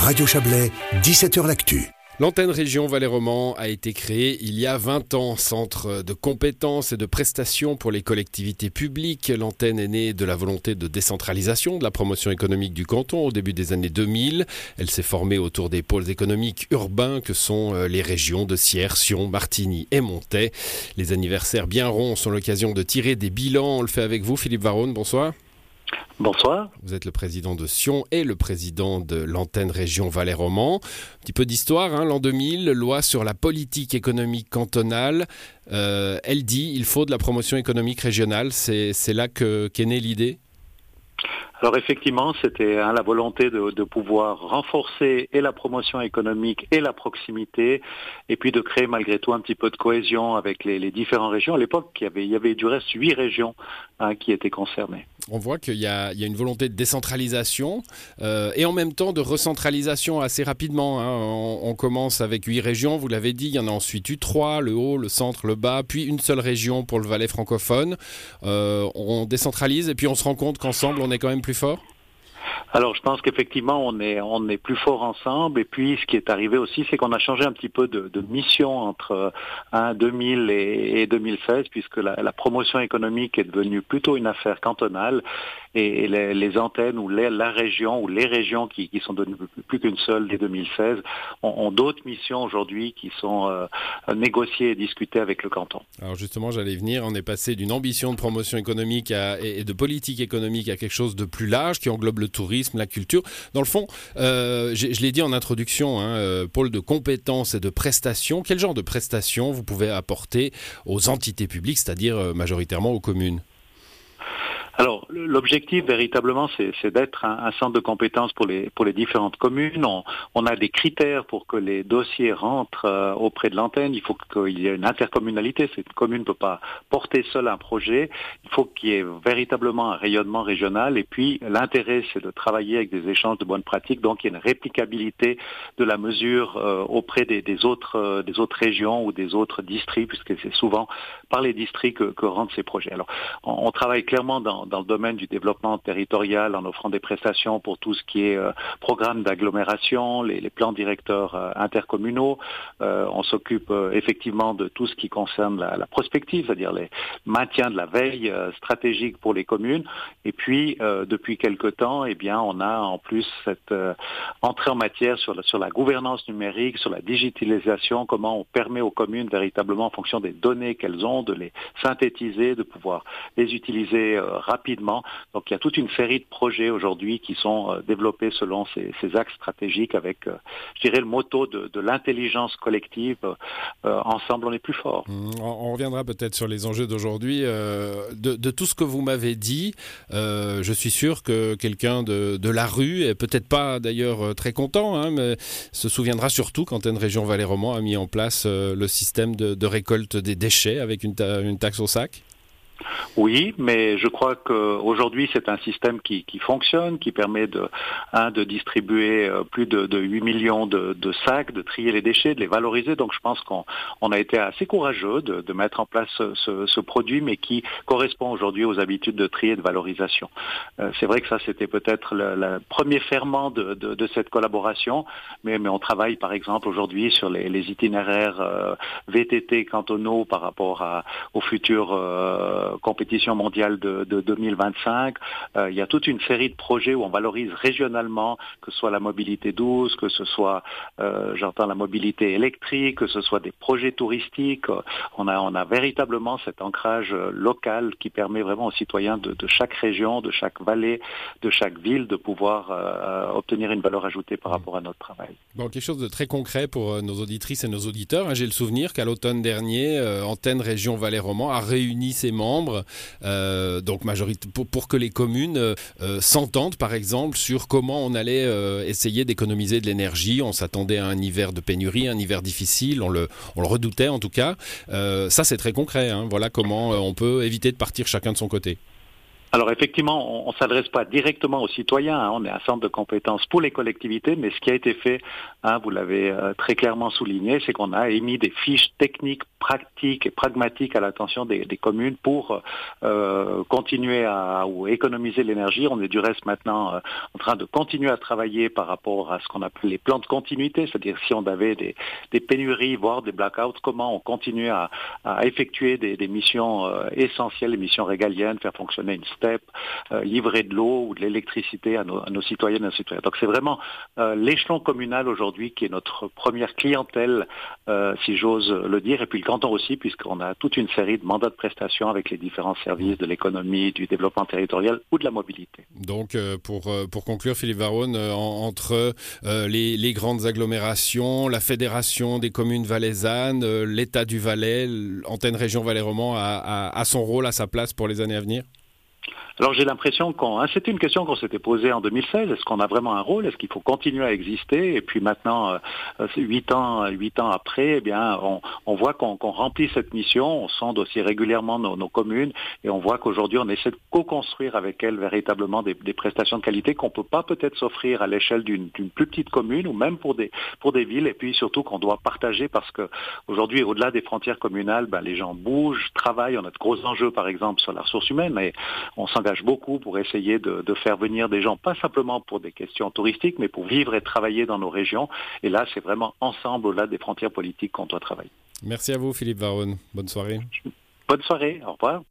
Radio Chablais, 17h L'Actu. L'antenne région Valais-Roman a été créée il y a 20 ans, centre de compétences et de prestations pour les collectivités publiques. L'antenne est née de la volonté de décentralisation de la promotion économique du canton au début des années 2000. Elle s'est formée autour des pôles économiques urbains que sont euh, les régions de Sierre, Sion, Martigny et Montaix. Les anniversaires bien ronds sont l'occasion de tirer des bilans. On le fait avec vous, Philippe Varone. Bonsoir. Bonsoir. Vous êtes le président de Sion et le président de l'antenne région Valais-Roman. Un petit peu d'histoire, hein, l'an 2000, loi sur la politique économique cantonale. Euh, elle dit il faut de la promotion économique régionale. C'est là qu'est née l'idée alors effectivement, c'était hein, la volonté de, pouvoir renforcer et la promotion économique et la proximité, et puis de créer malgré tout un petit peu de cohésion avec les, différentes régions. À l'époque, il y avait, il y avait du reste huit régions hein, qui étaient concernées. On voit qu'il y, a une volonté de décentralisation euh, et en même temps de recentralisation assez rapidement. Hein. On, commence avec huit régions, vous l'avez dit, il y en a ensuite eu trois, le haut, le centre, le bas, puis une seule région pour le Valais francophone. Euh, on décentralise et puis on se rend compte qu'ensemble, on est quand même plus fort? Alors je pense qu'effectivement on est on est plus fort ensemble. Et puis ce qui est arrivé aussi c'est qu'on a changé un petit peu de, mission entre 2000 et, 2016 puisque la, promotion économique est devenue plutôt une affaire cantonale. Et, les, antennes ou la région ou les régions qui, sont devenues plus qu'une seule dès 2016 ont, d'autres missions aujourd'hui qui sont euh, négociées et discutées avec le canton. Alors justement j'allais venir, on est passé d'une ambition de promotion économique et de politique économique à quelque chose de plus large qui englobe le tourisme, la culture. Dans le fond, euh, je l'ai dit en introduction, hein, euh, pôle de compétences et de prestations. Quel genre de prestations vous pouvez apporter aux entités publiques, c'est-à-dire euh, majoritairement aux communes? Alors, l'objectif véritablement, c'est d'être un, centre de compétences pour les, pour les différentes communes. On, a des critères pour que les dossiers rentrent euh, auprès de l'antenne. Il faut qu'il y ait une intercommunalité. Cette commune ne peut pas porter seule un projet. Il faut qu'il y ait véritablement un rayonnement régional. Et puis, l'intérêt, c'est de travailler avec des échanges de bonnes pratiques. Donc, il y a une réplicabilité de la mesure euh, auprès des, autres, euh, des autres régions ou des autres districts, puisque c'est souvent par les districts que, que rentrent ces projets. Alors, on, on travaille clairement dans dans le domaine du développement territorial en offrant des prestations pour tout ce qui est euh, programme d'agglomération, les, plans directeurs euh, intercommunaux. Euh, on s'occupe effectivement de tout ce qui concerne la, prospective, c'est-à-dire les maintien de la veille stratégique pour les communes. Et puis, depuis quelque temps, eh bien, on a en plus cette entrée en matière sur la, sur la gouvernance numérique, sur la digitalisation, comment on permet aux communes véritablement en fonction des données qu'elles ont de les synthétiser, de pouvoir les utiliser rapidement rapidement. Donc il y a toute une série de projets aujourd'hui qui sont euh, développés selon ces, axes stratégiques avec, euh, je dirais, le motto de, l'intelligence collective. Euh, ensemble, on est plus fort. Mmh, on, reviendra peut-être sur les enjeux d'aujourd'hui. De, tout ce que vous m'avez dit, je suis sûr que quelqu'un de, la rue, et peut-être pas d'ailleurs très content, hein, mais se souviendra surtout quand une région Valais-Roman a mis en place le système de, récolte des déchets avec une taxe au sac. Oui, mais je crois qu'aujourd'hui c'est un système qui, fonctionne, qui permet de, de distribuer euh, plus de, 8 millions de, sacs, de trier les déchets, de les valoriser. Donc je pense qu'on a été assez courageux de, mettre en place ce, produit, mais qui correspond aujourd'hui aux habitudes de tri et de valorisation. Euh, c'est vrai que ça c'était peut-être le, premier ferment de, cette collaboration, mais, on travaille par exemple aujourd'hui sur les, itinéraires euh, VTT cantonaux par rapport aux futurs compétition mondiale de, 2025. Euh, il y a toute une série de projets où on valorise régionalement, que ce soit la mobilité douce, que ce soit, euh, j'entends, la mobilité électrique, que ce soit des projets touristiques. On a, on a véritablement cet ancrage local qui permet vraiment aux citoyens de, chaque région, de chaque vallée, de chaque ville de pouvoir euh, obtenir une valeur ajoutée par rapport à notre travail. Bon, quelque chose de très concret pour nos auditrices et nos auditeurs. Hein. J'ai le souvenir qu'à l'automne dernier, Antenne Région Valais-Roman a réuni ses membres euh, donc pour, que les communes euh, euh, s'entendent par exemple sur comment on allait essayer d'économiser de l'énergie. On s'attendait à un hiver de pénurie, un hiver difficile, on le, on le redoutait en tout cas. ça c'est très concret, hein. voilà comment on peut éviter de partir chacun de son côté. Alors effectivement, on ne s'adresse pas directement aux citoyens, hein. on est un centre de compétences pour les collectivités, mais ce qui a été fait, hein, vous l'avez euh, très clairement souligné, c'est qu'on a émis des fiches techniques, pratiques et pragmatiques à l'attention des, communes pour euh, continuer à ou économiser l'énergie. On est du reste maintenant euh, en train de continuer à travailler par rapport à ce qu'on appelle les plans de continuité, c'est-à-dire si on avait des, pénuries, voire des blackouts, comment on continue à, effectuer des, missions essentielles, des missions régaliennes, faire fonctionner une euh, livrer de l'eau ou de l'électricité à nos, citoyennes et nos citoyens. Donc c'est vraiment euh, l'échelon communal aujourd'hui qui est notre première clientèle, euh, si j'ose le dire, et puis le canton aussi, puisqu'on a toute une série de mandats de prestation avec les différents services de l'économie, du développement territorial ou de la mobilité. Donc pour, pour conclure, Philippe Varone, entre les, grandes agglomérations, la Fédération des communes valaisannes, l'État du Valais, Antenne Région Valais-Roman a son rôle, à sa place pour les années à venir? Alors j'ai l'impression qu'on, hein, c'était une question qu'on s'était posée en 2016. Est-ce qu'on a vraiment un rôle? Est-ce qu'il faut continuer à exister? Et puis maintenant, euh, huit ans, huit ans après, eh bien, on, voit qu'on remplit cette mission. On sonde aussi régulièrement nos, communes et on voit qu'aujourd'hui, on essaie de co-construire avec elles véritablement des, prestations de qualité qu'on peut pas peut-être s'offrir à l'échelle d'une plus petite commune ou même pour des pour des villes. Et puis surtout qu'on doit partager parce que aujourd'hui, au-delà des frontières communales, ben, les gens bougent, travaillent. On a de gros enjeux, par exemple, sur la ressource humaine, mais on s'engage beaucoup pour essayer de, faire venir des gens, pas simplement pour des questions touristiques, mais pour vivre et travailler dans nos régions. Et là, c'est vraiment ensemble, au-delà des frontières politiques, qu'on doit travailler. Merci à vous, Philippe Varone. Bonne soirée. Bonne soirée. Au revoir.